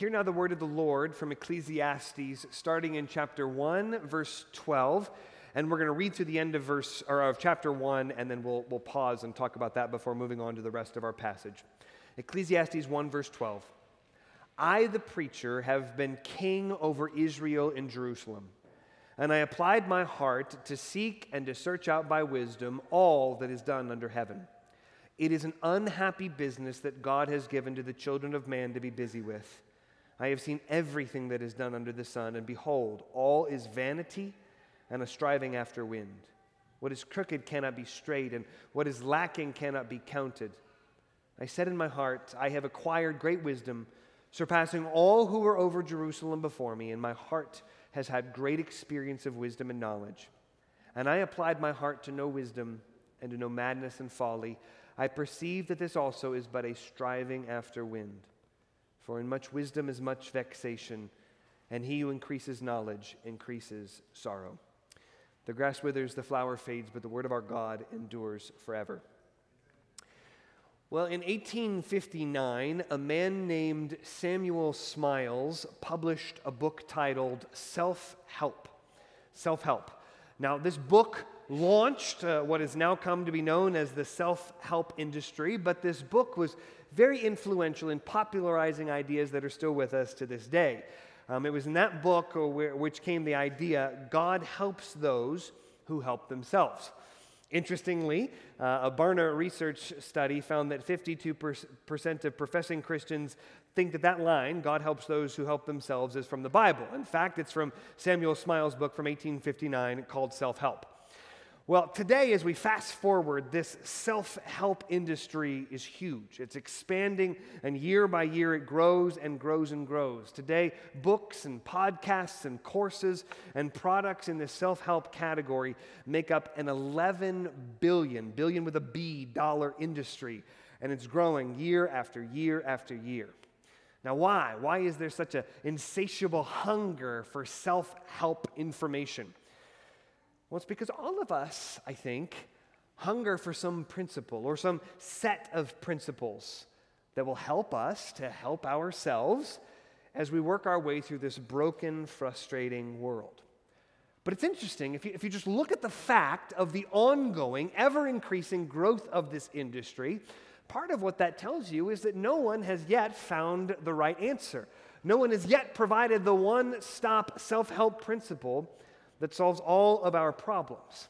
Hear now the word of the Lord from Ecclesiastes, starting in chapter 1, verse 12. And we're going to read through the end of verse or of chapter 1, and then we'll, we'll pause and talk about that before moving on to the rest of our passage. Ecclesiastes 1, verse 12. I, the preacher, have been king over Israel in Jerusalem, and I applied my heart to seek and to search out by wisdom all that is done under heaven. It is an unhappy business that God has given to the children of man to be busy with. I have seen everything that is done under the sun, and behold, all is vanity and a striving after wind. What is crooked cannot be straight, and what is lacking cannot be counted. I said in my heart, I have acquired great wisdom, surpassing all who were over Jerusalem before me, and my heart has had great experience of wisdom and knowledge. And I applied my heart to know wisdom and to know madness and folly. I perceive that this also is but a striving after wind. For in much wisdom is much vexation, and he who increases knowledge increases sorrow. The grass withers, the flower fades, but the word of our God endures forever. Well, in 1859, a man named Samuel Smiles published a book titled Self Help. Self Help. Now, this book launched uh, what has now come to be known as the self help industry, but this book was very influential in popularizing ideas that are still with us to this day. Um, it was in that book uh, where, which came the idea God helps those who help themselves. Interestingly, uh, a Barna research study found that 52% of professing Christians think that that line, God helps those who help themselves, is from the Bible. In fact, it's from Samuel Smiles' book from 1859 called Self Help. Well, today, as we fast forward, this self help industry is huge. It's expanding, and year by year, it grows and grows and grows. Today, books and podcasts and courses and products in the self help category make up an 11 billion, billion with a B, dollar industry, and it's growing year after year after year. Now, why? Why is there such an insatiable hunger for self help information? Well, it's because all of us, I think, hunger for some principle or some set of principles that will help us to help ourselves as we work our way through this broken, frustrating world. But it's interesting, if you, if you just look at the fact of the ongoing, ever increasing growth of this industry, part of what that tells you is that no one has yet found the right answer. No one has yet provided the one stop self help principle that solves all of our problems.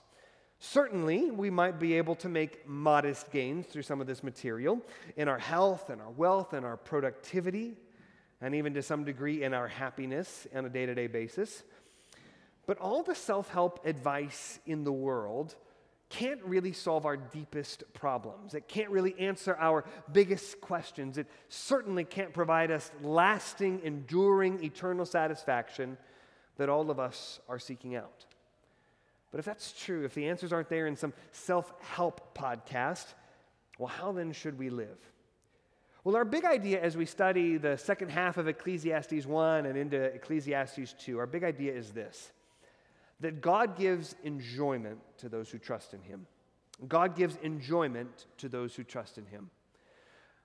Certainly, we might be able to make modest gains through some of this material in our health and our wealth and our productivity, and even to some degree in our happiness on a day to day basis. But all the self help advice in the world can't really solve our deepest problems. It can't really answer our biggest questions. It certainly can't provide us lasting, enduring, eternal satisfaction that all of us are seeking out. But if that's true, if the answers aren't there in some self help podcast, well, how then should we live? Well, our big idea as we study the second half of Ecclesiastes 1 and into Ecclesiastes 2, our big idea is this that God gives enjoyment to those who trust in Him. God gives enjoyment to those who trust in Him.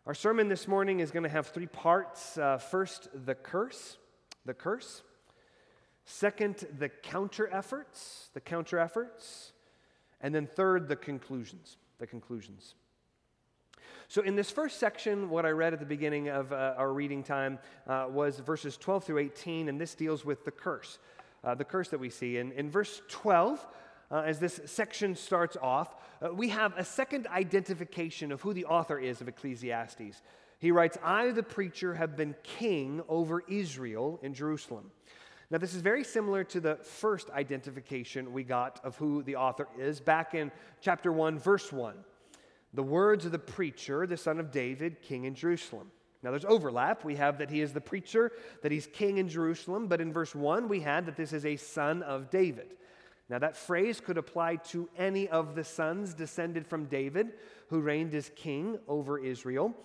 Our sermon this morning is going to have three parts. Uh, first, the curse, the curse. Second, the counter efforts, the counter efforts. And then third, the conclusions, the conclusions. So, in this first section, what I read at the beginning of uh, our reading time uh, was verses 12 through 18, and this deals with the curse, uh, the curse that we see. In, in verse 12, uh, as this section starts off, uh, we have a second identification of who the author is of Ecclesiastes. He writes, I, the preacher, have been king over Israel in Jerusalem. Now, this is very similar to the first identification we got of who the author is back in chapter 1, verse 1. The words of the preacher, the son of David, king in Jerusalem. Now, there's overlap. We have that he is the preacher, that he's king in Jerusalem, but in verse 1, we had that this is a son of David. Now, that phrase could apply to any of the sons descended from David who reigned as king over Israel.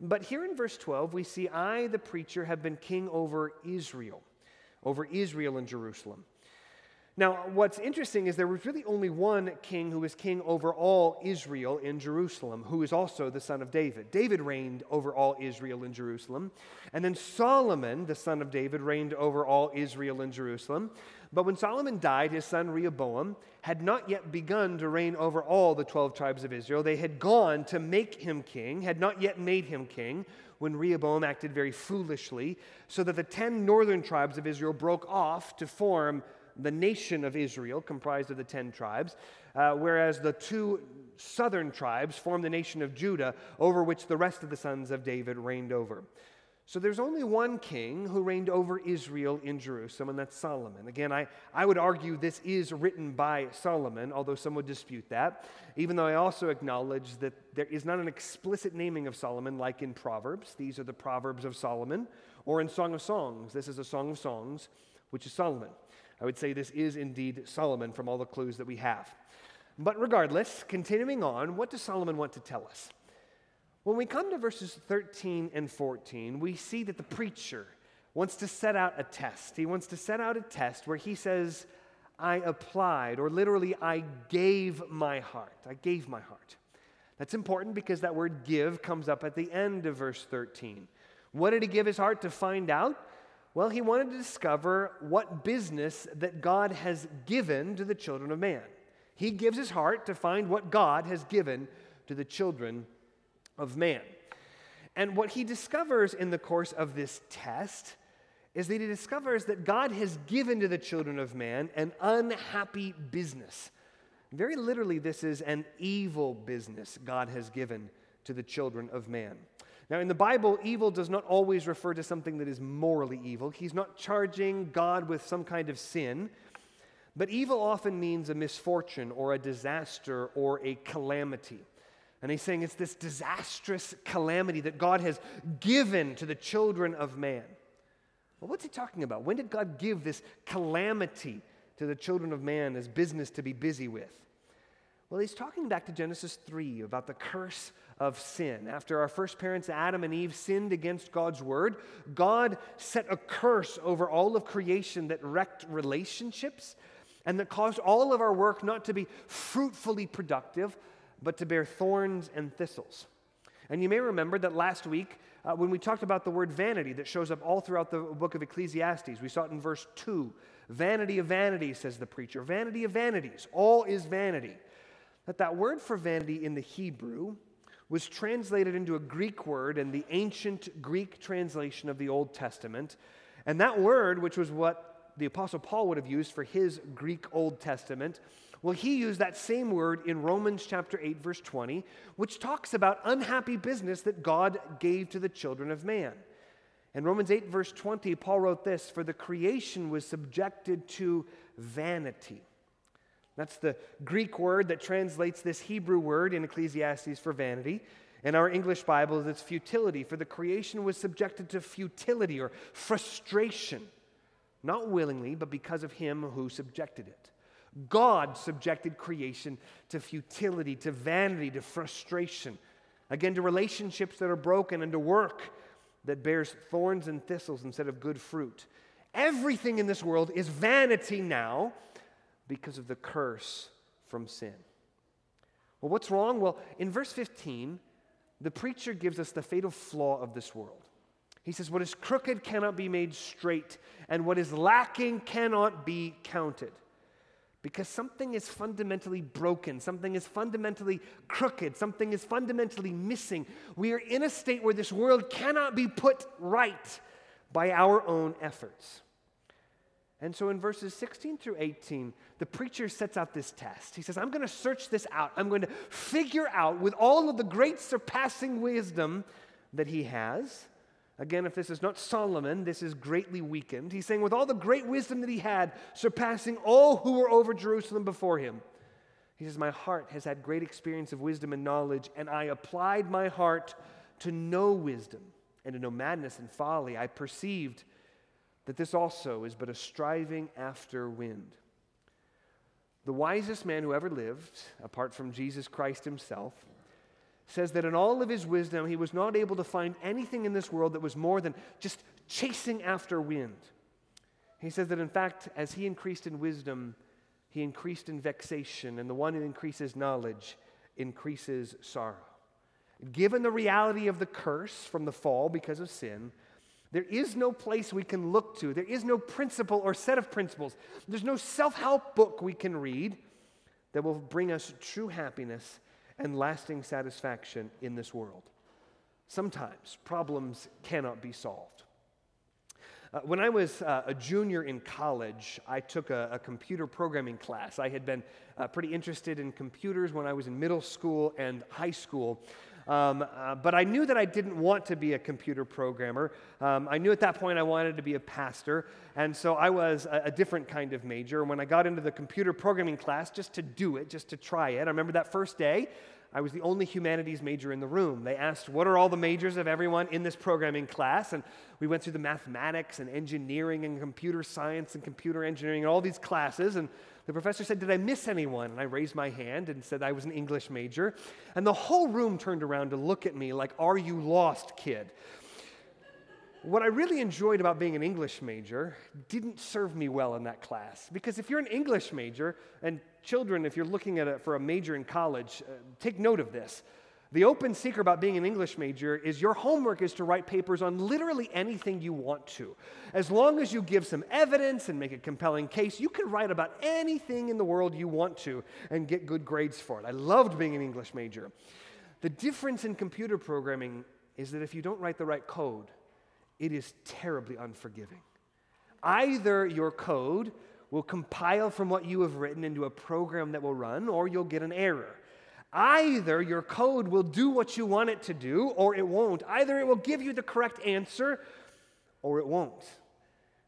But here in verse 12, we see, I, the preacher, have been king over Israel over Israel and Jerusalem. Now, what's interesting is there was really only one king who was king over all Israel in Jerusalem, who is also the son of David. David reigned over all Israel in Jerusalem. And then Solomon, the son of David, reigned over all Israel in Jerusalem. But when Solomon died, his son Rehoboam had not yet begun to reign over all the 12 tribes of Israel. They had gone to make him king, had not yet made him king, when Rehoboam acted very foolishly, so that the 10 northern tribes of Israel broke off to form the nation of Israel, comprised of the 10 tribes, uh, whereas the two southern tribes formed the nation of Judah, over which the rest of the sons of David reigned over. So there's only one king who reigned over Israel in Jerusalem, and that's Solomon. Again, I, I would argue this is written by Solomon, although some would dispute that, even though I also acknowledge that there is not an explicit naming of Solomon like in Proverbs. These are the Proverbs of Solomon, or in Song of Songs. This is a Song of Songs, which is Solomon. I would say this is indeed Solomon from all the clues that we have. But regardless, continuing on, what does Solomon want to tell us? When we come to verses 13 and 14, we see that the preacher wants to set out a test. He wants to set out a test where he says, I applied, or literally, I gave my heart. I gave my heart. That's important because that word give comes up at the end of verse 13. What did he give his heart to find out? Well, he wanted to discover what business that God has given to the children of man. He gives his heart to find what God has given to the children of man. And what he discovers in the course of this test is that he discovers that God has given to the children of man an unhappy business. Very literally, this is an evil business God has given to the children of man. Now, in the Bible, evil does not always refer to something that is morally evil. He's not charging God with some kind of sin, but evil often means a misfortune or a disaster or a calamity. And he's saying it's this disastrous calamity that God has given to the children of man. Well, what's he talking about? When did God give this calamity to the children of man as business to be busy with? Well, he's talking back to Genesis 3 about the curse of sin. After our first parents, Adam and Eve, sinned against God's word, God set a curse over all of creation that wrecked relationships and that caused all of our work not to be fruitfully productive, but to bear thorns and thistles. And you may remember that last week, uh, when we talked about the word vanity that shows up all throughout the book of Ecclesiastes, we saw it in verse 2. Vanity of vanities, says the preacher. Vanity of vanities. All is vanity. That that word for vanity in the Hebrew was translated into a Greek word in the ancient Greek translation of the Old Testament. And that word, which was what the Apostle Paul would have used for his Greek Old Testament, well, he used that same word in Romans chapter 8, verse 20, which talks about unhappy business that God gave to the children of man. In Romans 8, verse 20, Paul wrote this For the creation was subjected to vanity. That's the Greek word that translates this Hebrew word in Ecclesiastes for vanity. In our English Bibles, it's futility, for the creation was subjected to futility or frustration, not willingly, but because of him who subjected it. God subjected creation to futility, to vanity, to frustration, again, to relationships that are broken, and to work that bears thorns and thistles instead of good fruit. Everything in this world is vanity now because of the curse from sin. Well, what's wrong? Well, in verse 15, the preacher gives us the fatal flaw of this world. He says, What is crooked cannot be made straight, and what is lacking cannot be counted because something is fundamentally broken, something is fundamentally crooked, something is fundamentally missing. We are in a state where this world cannot be put right by our own efforts. And so in verses 16 through 18, the preacher sets out this test. He says, I'm going to search this out. I'm going to figure out, with all of the great surpassing wisdom that he has, Again, if this is not Solomon, this is greatly weakened. He's saying, with all the great wisdom that he had, surpassing all who were over Jerusalem before him, he says, My heart has had great experience of wisdom and knowledge, and I applied my heart to know wisdom and to know madness and folly. I perceived that this also is but a striving after wind. The wisest man who ever lived, apart from Jesus Christ himself, says that in all of his wisdom, he was not able to find anything in this world that was more than just chasing after wind. He says that in fact, as he increased in wisdom, he increased in vexation, and the one who increases knowledge increases sorrow. Given the reality of the curse from the fall because of sin, there is no place we can look to. There is no principle or set of principles. There's no self help book we can read that will bring us true happiness and lasting satisfaction in this world. Sometimes problems cannot be solved. Uh, when I was uh, a junior in college, I took a, a computer programming class. I had been uh, pretty interested in computers when I was in middle school and high school. Um, uh, but I knew that I didn't want to be a computer programmer. Um, I knew at that point I wanted to be a pastor. And so I was a, a, different kind of major. When I got into the computer programming class, just to do it, just to try it, I remember that first day, I was the only humanities major in the room. They asked, What are all the majors of everyone in this programming class? And we went through the mathematics and engineering and computer science and computer engineering and all these classes. And the professor said, Did I miss anyone? And I raised my hand and said I was an English major. And the whole room turned around to look at me like, Are you lost, kid? What I really enjoyed about being an English major didn't serve me well in that class. Because if you're an English major, and children, if you're looking at it for a major in college, uh, take note of this. The open secret about being an English major is your homework is to write papers on literally anything you want to. As long as you give some evidence and make a compelling case, you can write about anything in the world you want to and get good grades for it. I loved being an English major. The difference in computer programming is that if you don't write the right code, it is terribly unforgiving. Either your code will compile from what you have written into a program that will run, or you'll get an error. Either your code will do what you want it to do, or it won't. Either it will give you the correct answer, or it won't.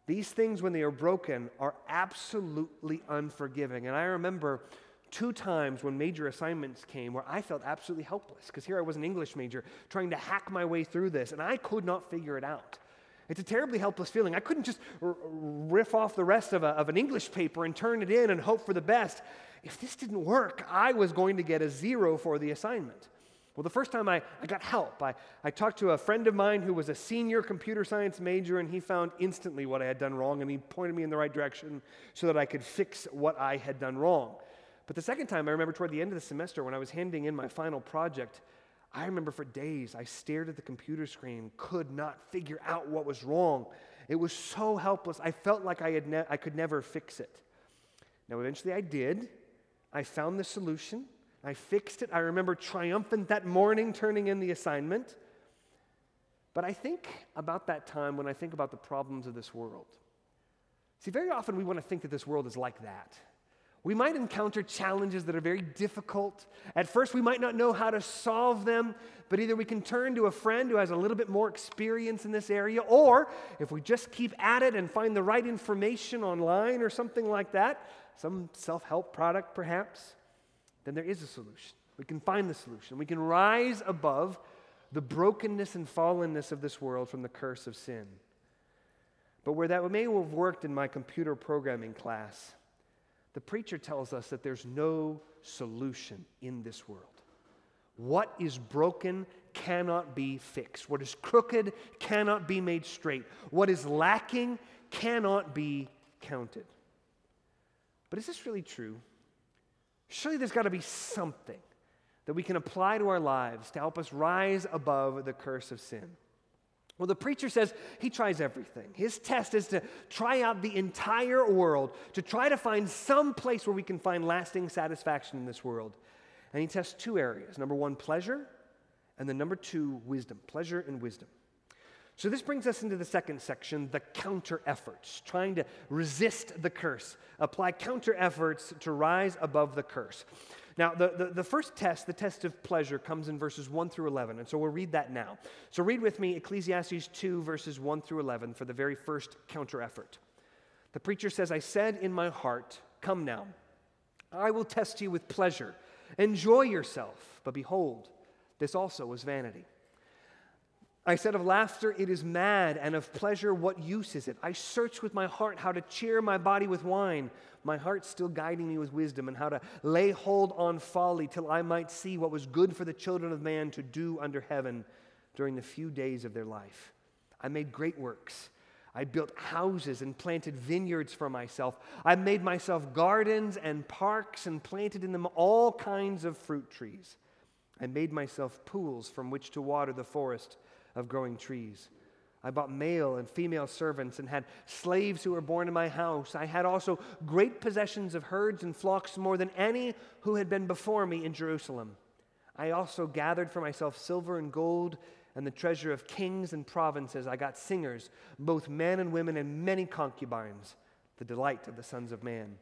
These things, when they are broken, are absolutely unforgiving. And I remember two times when major assignments came where I felt absolutely helpless because here I was an English major trying to hack my way through this, and I could not figure it out. It's a terribly helpless feeling. I couldn't just r- riff off the rest of, a, of an English paper and turn it in and hope for the best if this didn't work, I was going to get a zero for the assignment. Well, the first time I, I got help, I, I talked to a friend of mine who was a senior computer science major, and he found instantly what I had done wrong, and he pointed me in the right direction so that I could fix what I had done wrong. But the second time, I remember toward the end of the semester when I was handing in my final project, I remember for days I stared at the computer screen, could not figure out what was wrong. It was so helpless. I felt like I, had ne- I could never fix it. Now, eventually I did, I found the solution. I fixed it. I remember triumphant that morning turning in the assignment. But I think about that time when I think about the problems of this world. See, very often we want to think that this world is like that. We might encounter challenges that are very difficult. At first, we might not know how to solve them, but either we can turn to a friend who has a little bit more experience in this area, or if we just keep at it and find the right information online or something like that, some self help product perhaps, then there is a solution. We can find the solution. We can rise above the brokenness and fallenness of this world from the curse of sin. But where that may have worked in my computer programming class, the preacher tells us that there's no solution in this world. What is broken cannot be fixed. What is crooked cannot be made straight. What is lacking cannot be counted. But is this really true? Surely there's got to be something that we can apply to our lives to help us rise above the curse of sin. Well, the preacher says he tries everything. His test is to try out the entire world, to try to find some place where we can find lasting satisfaction in this world. And he tests two areas number one, pleasure, and then number two, wisdom. Pleasure and wisdom. So, this brings us into the second section the counter efforts, trying to resist the curse, apply counter efforts to rise above the curse. Now, the, the, the, first test, the test of pleasure, comes in verses 1 through 11. And so we'll read that now. So read with me Ecclesiastes 2, verses 1 through 11, for the very first counter effort. The preacher says, I said in my heart, Come now, I will test you with pleasure. Enjoy yourself. But behold, this also was vanity. I said of laughter, it is mad, and of pleasure, what use is it? I search with my heart how to cheer my body with wine, my heart still guiding me with wisdom, and how to lay hold on folly till I might see what was good for the children of man to do under heaven during the few days of their life. I made great works. I built houses and planted vineyards for myself. I made myself gardens and parks and planted in them all kinds of fruit trees. I made myself pools from which to water the forest of growing trees. I bought male and female servants and had slaves who were born in my house. I had also great possessions of herds and flocks, more than any who had been before me in Jerusalem. I also gathered for myself silver and gold and the treasure of kings and provinces. I got singers, both men and women, and many concubines, the delight of the sons of man.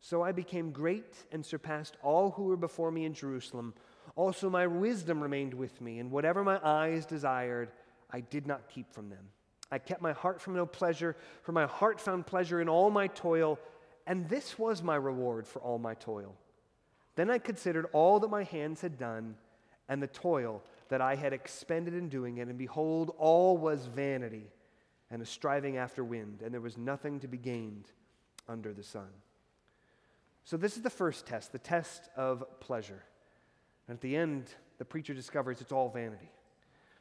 So I became great and surpassed all who were before me in Jerusalem. Also, my wisdom remained with me, and whatever my eyes desired, I did not keep from them. I kept my heart from no pleasure, for my heart found pleasure in all my toil, and this was my reward for all my toil. Then I considered all that my hands had done, and the toil that I had expended in doing it, and behold, all was vanity and a striving after wind, and there was nothing to be gained under the sun. So, this is the first test, the test of pleasure. And at the end, the preacher discovers it's all vanity.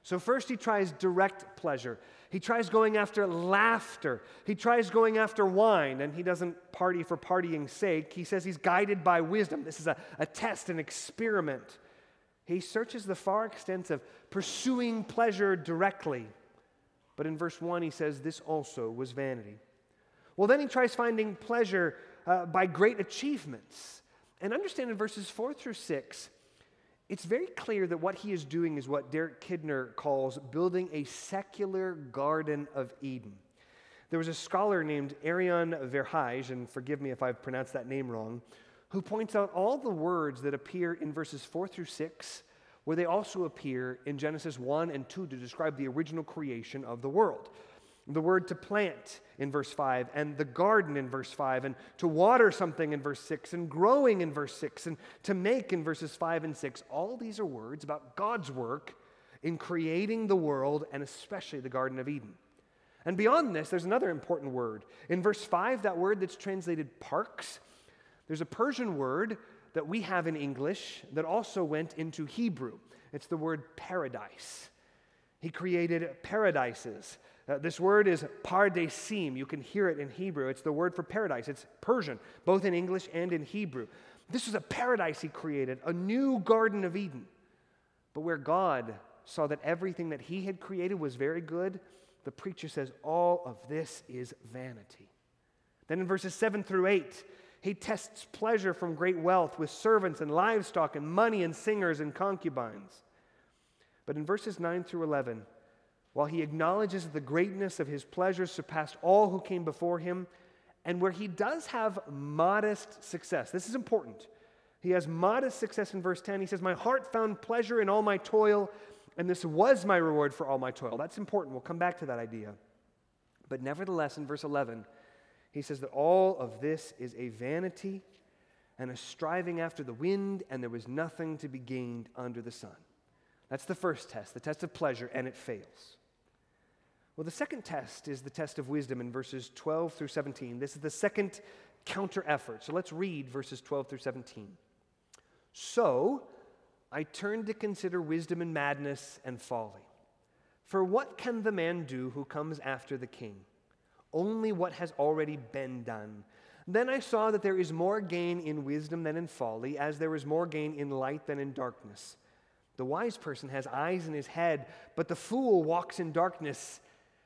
So, first, he tries direct pleasure. He tries going after laughter. He tries going after wine, and he doesn't party for partying's sake. He says he's guided by wisdom. This is a, a test, an experiment. He searches the far extent of pursuing pleasure directly. But in verse 1, he says, This also was vanity. Well, then he tries finding pleasure uh, by great achievements. And understand in verses 4 through 6, it's very clear that what he is doing is what Derek Kidner calls building a secular Garden of Eden. There was a scholar named Arian Verheij, and forgive me if I've pronounced that name wrong, who points out all the words that appear in verses 4 through 6, where they also appear in Genesis 1 and 2 to describe the original creation of the world. The word to plant in verse 5, and the garden in verse 5, and to water something in verse 6, and growing in verse 6, and to make in verses 5 and 6. All these are words about God's work in creating the world and especially the Garden of Eden. And beyond this, there's another important word. In verse 5, that word that's translated parks there's a Persian word that we have in English that also went into Hebrew. It's the word paradise. He created paradises. Uh, this word is pardesim. You can hear it in Hebrew. It's the word for paradise. It's Persian, both in English and in Hebrew. This is a paradise he created, a new Garden of Eden. But where God saw that everything that he had created was very good, the preacher says, all of this is vanity. Then in verses 7 through 8, he tests pleasure from great wealth with servants and livestock and money and singers and concubines. But in verses 9 through 11, while he acknowledges that the greatness of his pleasures surpassed all who came before him, and where he does have modest success, this is important. He has modest success in verse 10. He says, My heart found pleasure in all my toil, and this was my reward for all my toil. That's important. We'll come back to that idea. But nevertheless, in verse 11, he says that all of this is a vanity and a striving after the wind, and there was nothing to be gained under the sun. That's the first test, the test of pleasure, and it fails. Well, the second test is the test of wisdom in verses 12 through 17. This is the second counter effort. So let's read verses 12 through 17. So I turned to consider wisdom and madness and folly. For what can the man do who comes after the king? only what has already been done. Then I saw that there is more gain in wisdom than in folly, as there is more gain in light than in darkness. The wise person has eyes in his head, but the fool walks in darkness.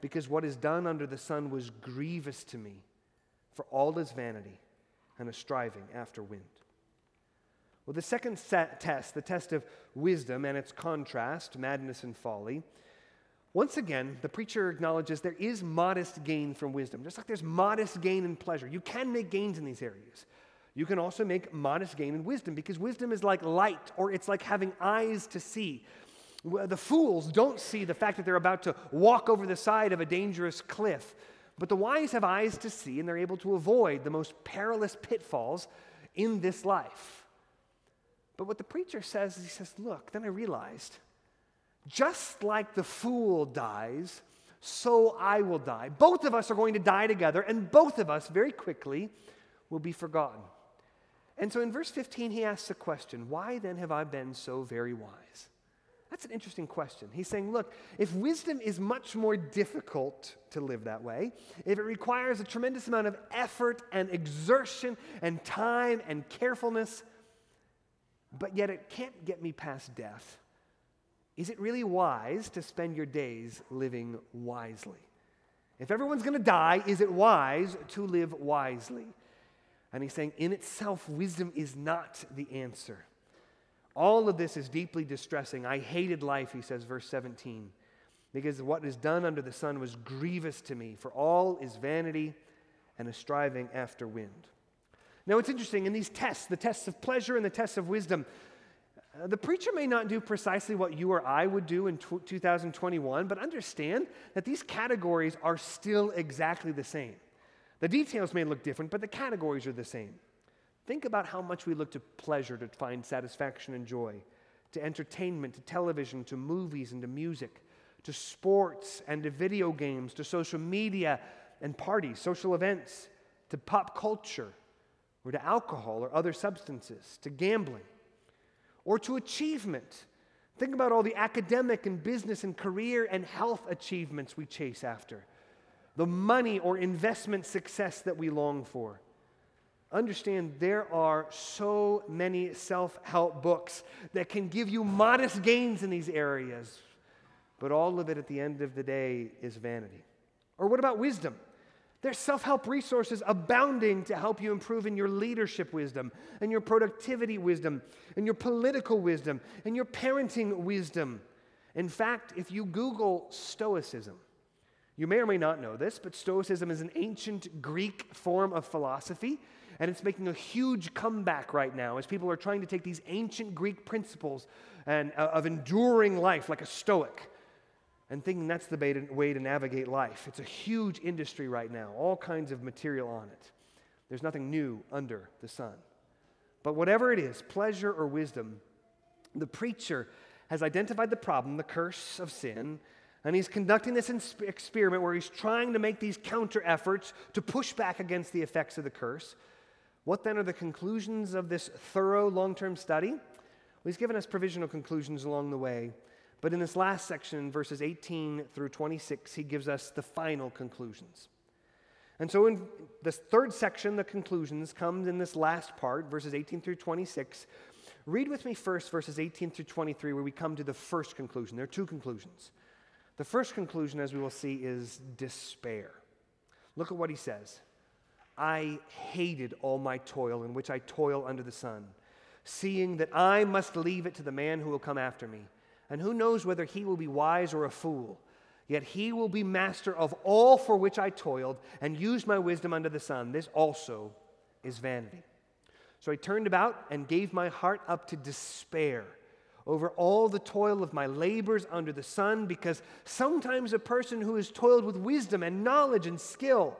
because what is done under the sun was grievous to me, for all is vanity and a striving after wind. Well, the second test, the test of wisdom and its contrast, madness and folly, once again, the preacher acknowledges there is modest gain from wisdom, just like there's modest gain in pleasure. You can make gains in these areas. You can also make modest gain in wisdom because wisdom is like light or it's like having eyes to see. The fools don't see the fact that they're about to walk over the side of a dangerous cliff. But the wise have eyes to see, and they're able to avoid the most perilous pitfalls in this life. But what the preacher says is he says, Look, then I realized, just like the fool dies, so I will die. Both of us are going to die together, and both of us very quickly will be forgotten. And so in verse 15, he asks a question Why then have I been so very wise? That's an interesting question. He's saying, look, if wisdom is much more difficult to live that way, if it requires a tremendous amount of effort and exertion and time and carefulness, but yet it can't get me past death, is it really wise to spend your days living wisely? If everyone's going to die, is it wise to live wisely? And he's saying, in itself, wisdom is not the answer. All of this is deeply distressing. I hated life, he says, verse 17, because what is done under the sun was grievous to me, for all is vanity and a striving after wind. Now, it's interesting in these tests, the tests of pleasure and the tests of wisdom, uh, the preacher may not do precisely what you or I would do in 2021, but understand that these categories are still exactly the same. The details may look different, but the categories are the same. Think about how much we look to pleasure to find satisfaction and joy, to entertainment, to television, to movies and to music, to sports and to video games, to social media and parties, social events, to pop culture, or to alcohol or other substances, to gambling, or to achievement. Think about all the academic and business and career and health achievements we chase after, the money or investment success that we long for understand there are so many self help books that can give you modest gains in these areas, but all of it at the end of the day is vanity. Or what about wisdom? There's self help resources abounding to help you improve in your leadership wisdom, and your productivity wisdom, and your political wisdom, and your parenting wisdom. In fact, if you Google Stoicism, you may or may not know this, but Stoicism is an ancient Greek form of philosophy and it's making a huge comeback right now as people are trying to take these ancient Greek principles and, uh, of enduring life, like a Stoic, and thinking that's the way to navigate life. It's a huge industry right now, all kinds of material on it. There's nothing new under the sun. But whatever it is, pleasure or wisdom, the preacher has identified the problem, the curse of sin, and he's conducting this experiment where he's trying to make these counter efforts to push back against the effects of the curse. What then are the conclusions of this thorough long term study? Well, he's given us provisional conclusions along the way. But in this last section, verses 18 through 26, he gives us the final conclusions. And so in this third section, the conclusions comes in this last part, verses 18 through 26. Read with me first verses 18 through 23, where we come to the first conclusion. There are two conclusions. The first conclusion, as we will see, is despair. Look at what he says. I hated all my toil in which I toil under the sun, seeing that I must leave it to the man who will come after me. And who knows whether he will be wise or a fool? Yet he will be master of all for which I toiled and used my wisdom under the sun. This also is vanity. So I turned about and gave my heart up to despair over all the toil of my labors under the sun, because sometimes a person who has toiled with wisdom and knowledge and skill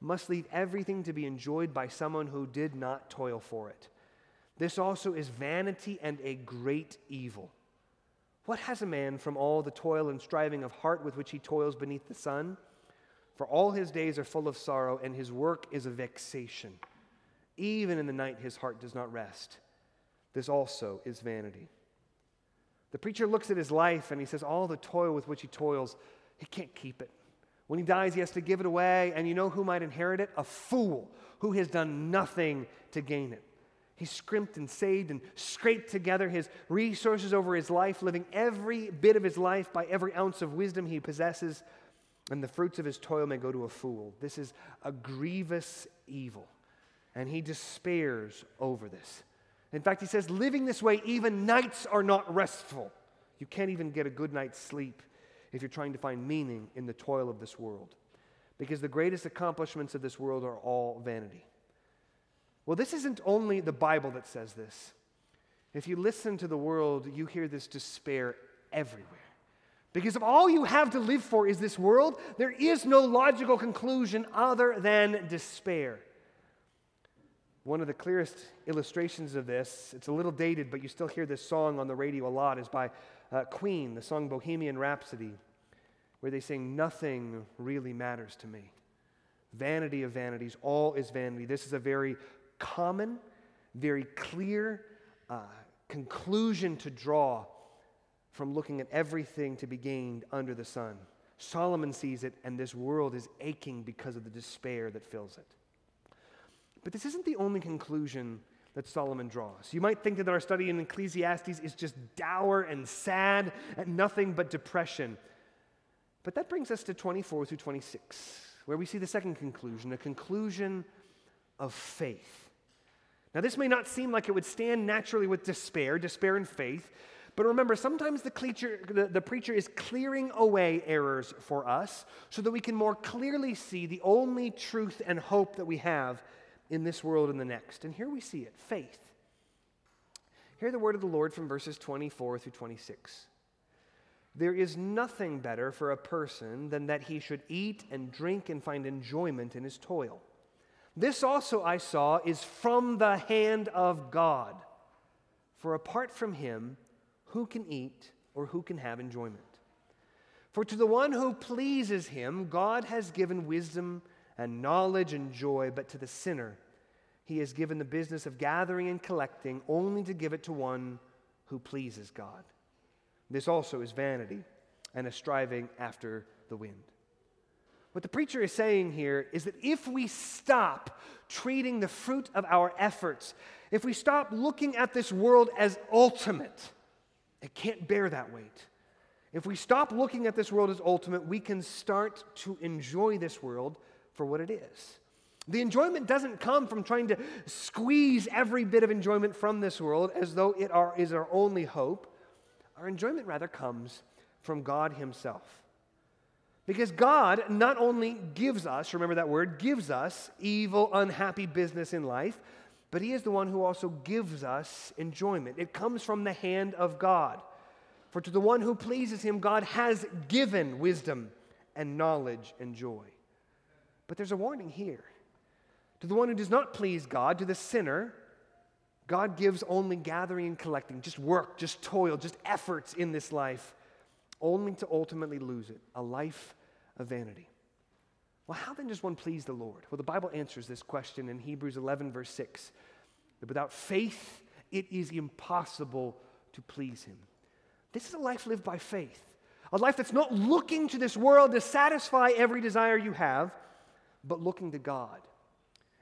must leave everything to be enjoyed by someone who did not toil for it. This also is vanity and a great evil. What has a man from all the toil and striving of heart with which he toils beneath the sun? For all his days are full of sorrow, and his work is a vexation. Even in the night his heart does not rest. This also is vanity. The preacher looks at his life and he says, All the toil with which he toils, he can't keep it. When he dies, he has to give it away. And you know who might inherit it? A fool who has done nothing to gain it. He scrimped and saved and scraped together his resources over his life, living every bit of his life by every ounce of wisdom he possesses, and the fruits of his toil may go to a fool. This is a grievous evil, and he despairs over this. In fact, he says, living this way, even nights are not restful. You can't even get a good night's sleep if you're trying to find meaning in the toil of this world. Because the greatest accomplishments of this world are all vanity. Well, this isn't only the Bible that says this. If you listen to the world, you hear this despair everywhere. Because if all you have to live for is this world, there is no logical conclusion other than despair. One of the clearest illustrations of this, it's a little dated, but you still hear this song on the radio a lot, is by uh, Queen, the song Bohemian Rhapsody, where they sing, Nothing really matters to me. Vanity of vanities, all is vanity. This is a very common, very clear uh, conclusion to draw from looking at everything to be gained under the sun. Solomon sees it, and this world is aching because of the despair that fills it. But this isn't the only conclusion that Solomon draws. You might think that our study in Ecclesiastes is just dour and sad and nothing but depression. But that brings us to 24 through 26, where we see the second conclusion a conclusion of faith. Now, this may not seem like it would stand naturally with despair, despair and faith, but remember, sometimes the, the, the preacher is clearing away errors for us so that we can more clearly see the only truth and hope that we have in this world and the next. And here we see it faith. Hear the word of the Lord from verses 24 through 26. There is nothing better for a person than that he should eat and drink and find enjoyment in his toil. This also I saw is from the hand of God. For apart from him, who can eat or who can have enjoyment? For to the one who pleases him, God has given wisdom and knowledge and joy, but to the sinner, he has given the business of gathering and collecting only to give it to one who pleases God. This also is vanity and a striving after the wind. What the preacher is saying here is that if we stop treating the fruit of our efforts, if we stop looking at this world as ultimate, it can't bear that weight. If we stop looking at this world as ultimate, we can start to enjoy this world for what it is. The enjoyment doesn't come from trying to squeeze every bit of enjoyment from this world as though it are, is our only hope. Our enjoyment rather comes from God Himself. Because God not only gives us, remember that word, gives us evil, unhappy business in life, but He is the one who also gives us enjoyment. It comes from the hand of God. For to the one who pleases Him, God has given wisdom and knowledge and joy. But there's a warning here. To the one who does not please God, to the sinner, God gives only gathering and collecting, just work, just toil, just efforts in this life, only to ultimately lose it a life of vanity. Well, how then does one please the Lord? Well, the Bible answers this question in Hebrews 11, verse 6 that without faith, it is impossible to please Him. This is a life lived by faith, a life that's not looking to this world to satisfy every desire you have, but looking to God.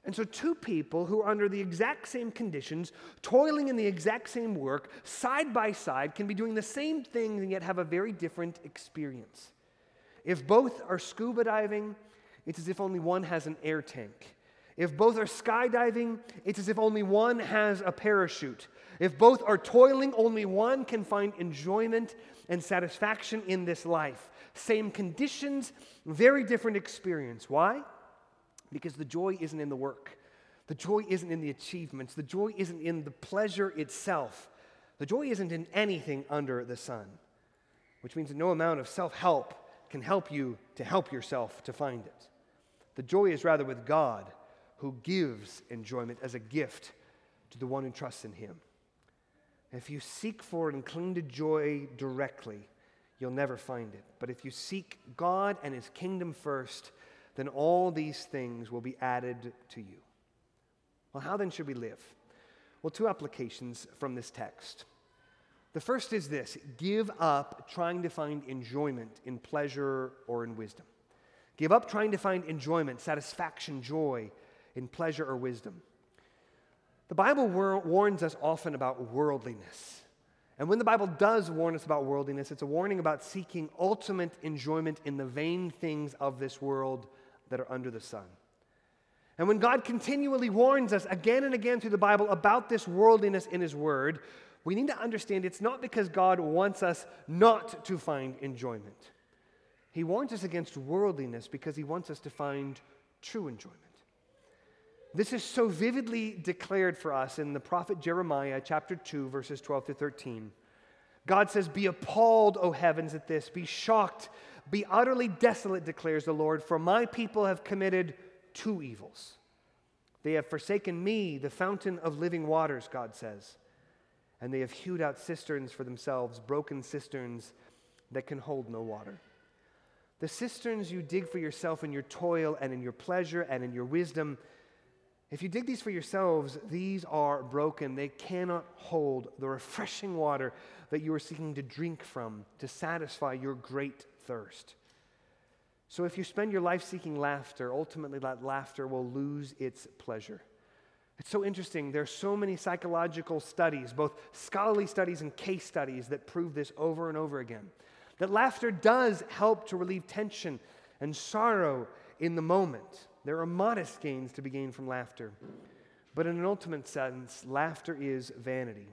And so, two people who are under the exact same conditions, toiling in the exact same work, side by side, can be doing the same thing and yet have a very different experience. If both are scuba diving, it's as if only one has an air tank. If both are skydiving, it's as if only one has a parachute. If both are toiling, only one can find enjoyment and satisfaction in this life. Same conditions, very different experience. Why? Because the joy isn't in the work, the joy isn't in the achievements, the joy isn't in the pleasure itself. The joy isn't in anything under the sun, which means no amount of self help can help you to help yourself to find it. The joy is rather with God, who gives enjoyment as a gift to the one who trusts in Him. If you seek for and cling to joy directly, you'll never find it. But if you seek God and His kingdom first, then all these things will be added to you. Well, how then should we live? Well, two applications from this text. The first is this give up trying to find enjoyment in pleasure or in wisdom. Give up trying to find enjoyment, satisfaction, joy in pleasure or wisdom. The Bible war- warns us often about worldliness. And when the Bible does warn us about worldliness, it's a warning about seeking ultimate enjoyment in the vain things of this world that are under the sun. And when God continually warns us again and again through the Bible about this worldliness in His Word, we need to understand it's not because God wants us not to find enjoyment. He warns us against worldliness because He wants us to find true enjoyment. This is so vividly declared for us in the prophet Jeremiah, chapter 2, verses 12 to 13. God says, Be appalled, O heavens, at this. Be shocked. Be utterly desolate, declares the Lord, for my people have committed two evils. They have forsaken me, the fountain of living waters, God says, and they have hewed out cisterns for themselves, broken cisterns that can hold no water. The cisterns you dig for yourself in your toil and in your pleasure and in your wisdom, if you dig these for yourselves, these are broken. They cannot hold the refreshing water that you are seeking to drink from to satisfy your great thirst. So if you spend your life seeking laughter, ultimately that laughter will lose its pleasure. It's so interesting. There are so many psychological studies, both scholarly studies and case studies, that prove this over and over again. That laughter does help to relieve tension and sorrow in the moment. There are modest gains to be gained from laughter. But in an ultimate sense, laughter is vanity.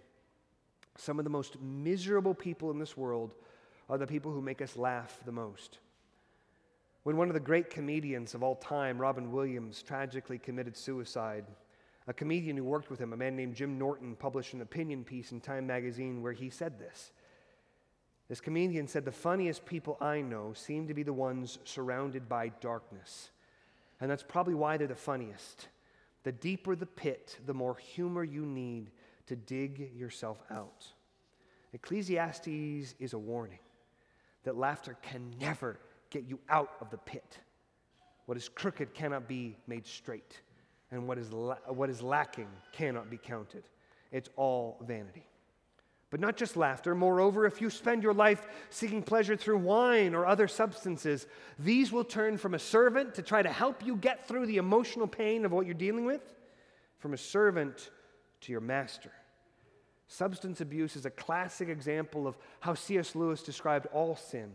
Some of the most miserable people in this world are the people who make us laugh the most. When one of the great comedians of all time, Robin Williams, tragically committed suicide, a comedian who worked with him, a man named Jim Norton, published an opinion piece in Time magazine where he said this. This comedian said, The funniest people I know seem to be the ones surrounded by darkness. And that's probably why they're the funniest. The deeper the pit, the more humor you need to dig yourself out. Ecclesiastes is a warning that laughter can never get you out of the pit. What is crooked cannot be made straight, and what is, la- what is lacking cannot be counted. It's all vanity. But not just laughter. Moreover, if you spend your life seeking pleasure through wine or other substances, these will turn from a servant to try to help you get through the emotional pain of what you're dealing with, from a servant to your master. Substance abuse is a classic example of how C.S. Lewis described all sin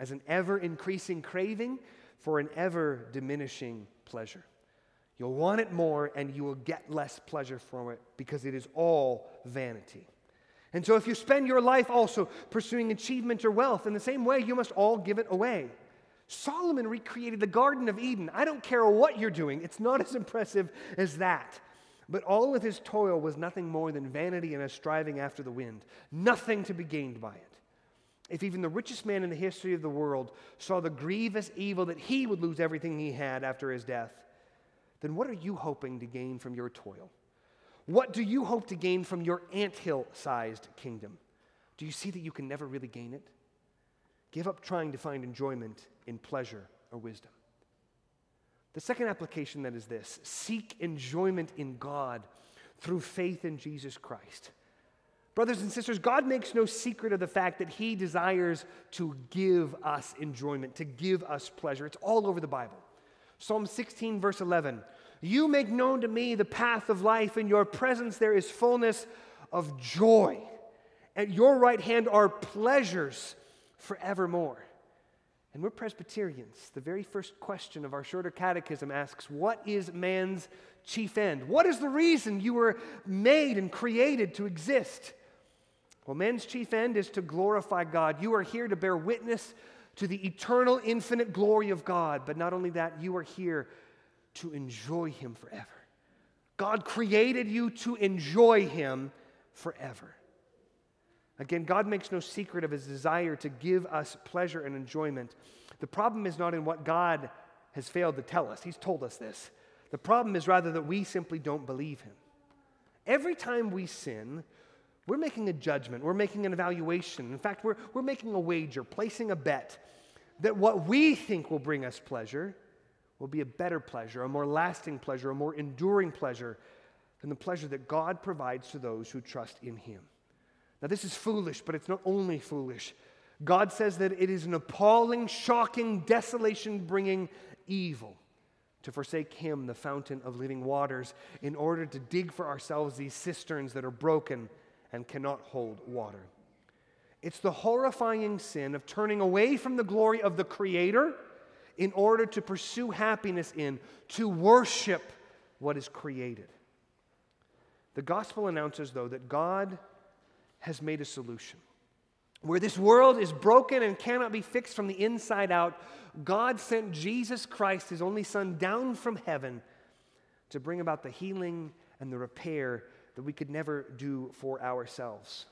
as an ever increasing craving for an ever diminishing pleasure. You'll want it more and you will get less pleasure from it because it is all vanity. And so, if you spend your life also pursuing achievement or wealth, in the same way, you must all give it away. Solomon recreated the Garden of Eden. I don't care what you're doing, it's not as impressive as that. But all of his toil was nothing more than vanity and a striving after the wind, nothing to be gained by it. If even the richest man in the history of the world saw the grievous evil that he would lose everything he had after his death, then what are you hoping to gain from your toil? What do you hope to gain from your anthill sized kingdom? Do you see that you can never really gain it? Give up trying to find enjoyment in pleasure or wisdom. The second application then is this seek enjoyment in God through faith in Jesus Christ. Brothers and sisters, God makes no secret of the fact that He desires to give us enjoyment, to give us pleasure. It's all over the Bible. Psalm 16, verse 11 You make known to me the path of life. In your presence there is fullness of joy. At your right hand are pleasures forevermore. And we're Presbyterians. The very first question of our shorter catechism asks, What is man's chief end? What is the reason you were made and created to exist? Well, man's chief end is to glorify God. You are here to bear witness to the eternal, infinite glory of God. But not only that, you are here to enjoy Him forever. God created you to enjoy Him forever. Again, God makes no secret of his desire to give us pleasure and enjoyment. The problem is not in what God has failed to tell us, he's told us this. The problem is rather that we simply don't believe him. Every time we sin, we're making a judgment, we're making an evaluation. In fact, we're, we're making a wager, placing a bet that what we think will bring us pleasure will be a better pleasure, a more lasting pleasure, a more enduring pleasure than the pleasure that God provides to those who trust in him. Now, this is foolish, but it's not only foolish. God says that it is an appalling, shocking, desolation bringing evil to forsake Him, the fountain of living waters, in order to dig for ourselves these cisterns that are broken and cannot hold water. It's the horrifying sin of turning away from the glory of the Creator in order to pursue happiness in, to worship what is created. The gospel announces, though, that God has made a solution. Where this world is broken and cannot be fixed from the inside out, God sent Jesus Christ, his only Son, down from heaven to bring about the healing and the repair that we could never do for ourselves.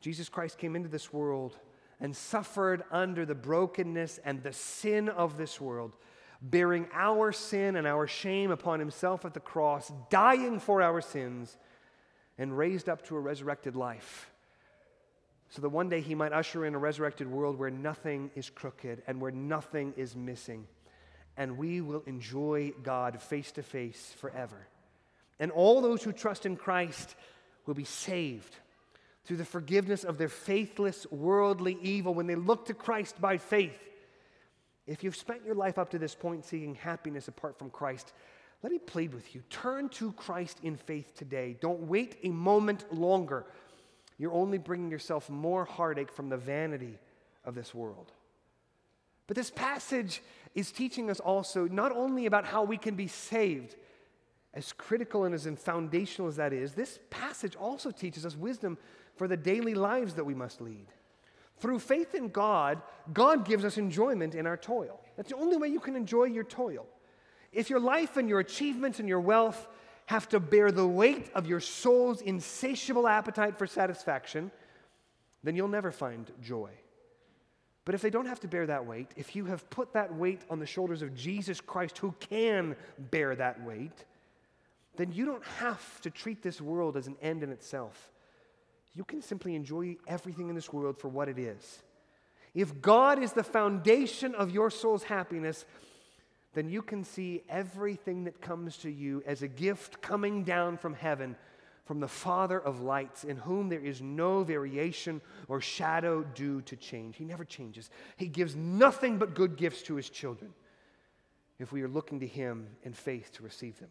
Jesus Christ came into this world and suffered under the brokenness and the sin of this world, bearing our sin and our shame upon himself at the cross, dying for our sins, and raised up to a resurrected life. So that one day he might usher in a resurrected world where nothing is crooked and where nothing is missing. And we will enjoy God face to face forever. And all those who trust in Christ will be saved through the forgiveness of their faithless worldly evil when they look to Christ by faith. If you've spent your life up to this point seeking happiness apart from Christ, let me plead with you. Turn to Christ in faith today. Don't wait a moment longer. You're only bringing yourself more heartache from the vanity of this world. But this passage is teaching us also not only about how we can be saved, as critical and as foundational as that is, this passage also teaches us wisdom for the daily lives that we must lead. Through faith in God, God gives us enjoyment in our toil. That's the only way you can enjoy your toil. If your life and your achievements and your wealth have to bear the weight of your soul's insatiable appetite for satisfaction, then you'll never find joy. But if they don't have to bear that weight, if you have put that weight on the shoulders of Jesus Christ, who can bear that weight, then you don't have to treat this world as an end in itself you can simply enjoy everything in this world for what it is. If God is the foundation of your soul's happiness, then you can see everything that comes to you as a gift coming down from heaven from the Father of lights, in whom there is no variation or shadow due to change. He never changes. He gives nothing but good gifts to his children if we are looking to him in faith to receive them.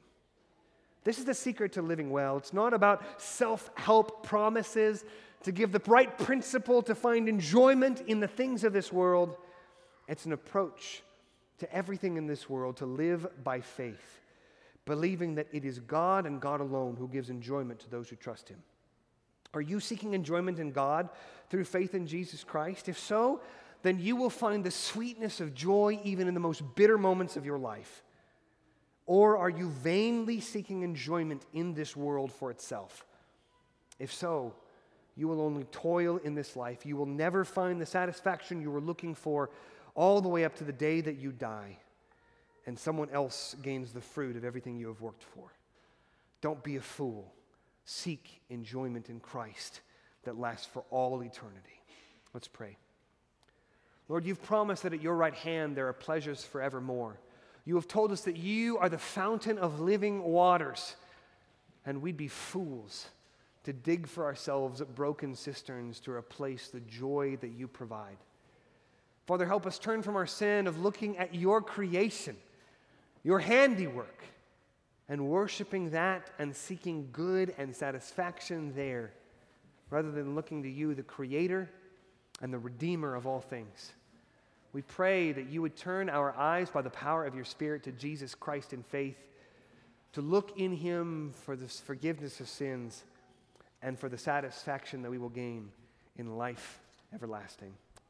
This is the secret to living well. It's not about self help promises to give the right principle to find enjoyment in the things of this world. It's an approach to everything in this world to live by faith, believing that it is God and God alone who gives enjoyment to those who trust Him. Are you seeking enjoyment in God through faith in Jesus Christ? If so, then you will find the sweetness of joy even in the most bitter moments of your life. Or are you vainly seeking enjoyment in this world for itself? If so, you will only toil in this life. You will never find the satisfaction you were looking for all the way up to the day that you die and someone else gains the fruit of everything you have worked for. Don't be a fool. Seek enjoyment in Christ that lasts for all eternity. Let's pray. Lord, you've promised that at your right hand there are pleasures forevermore. You have told us that you are the fountain of living waters, and we'd be fools to dig for ourselves broken cisterns to replace the joy that you provide. Father, help us turn from our sin of looking at your creation, your handiwork, and worshiping that and seeking good and satisfaction there, rather than looking to you, the Creator and the Redeemer of all things. We pray that you would turn our eyes by the power of your Spirit to Jesus Christ in faith, to look in him for the forgiveness of sins and for the satisfaction that we will gain in life everlasting.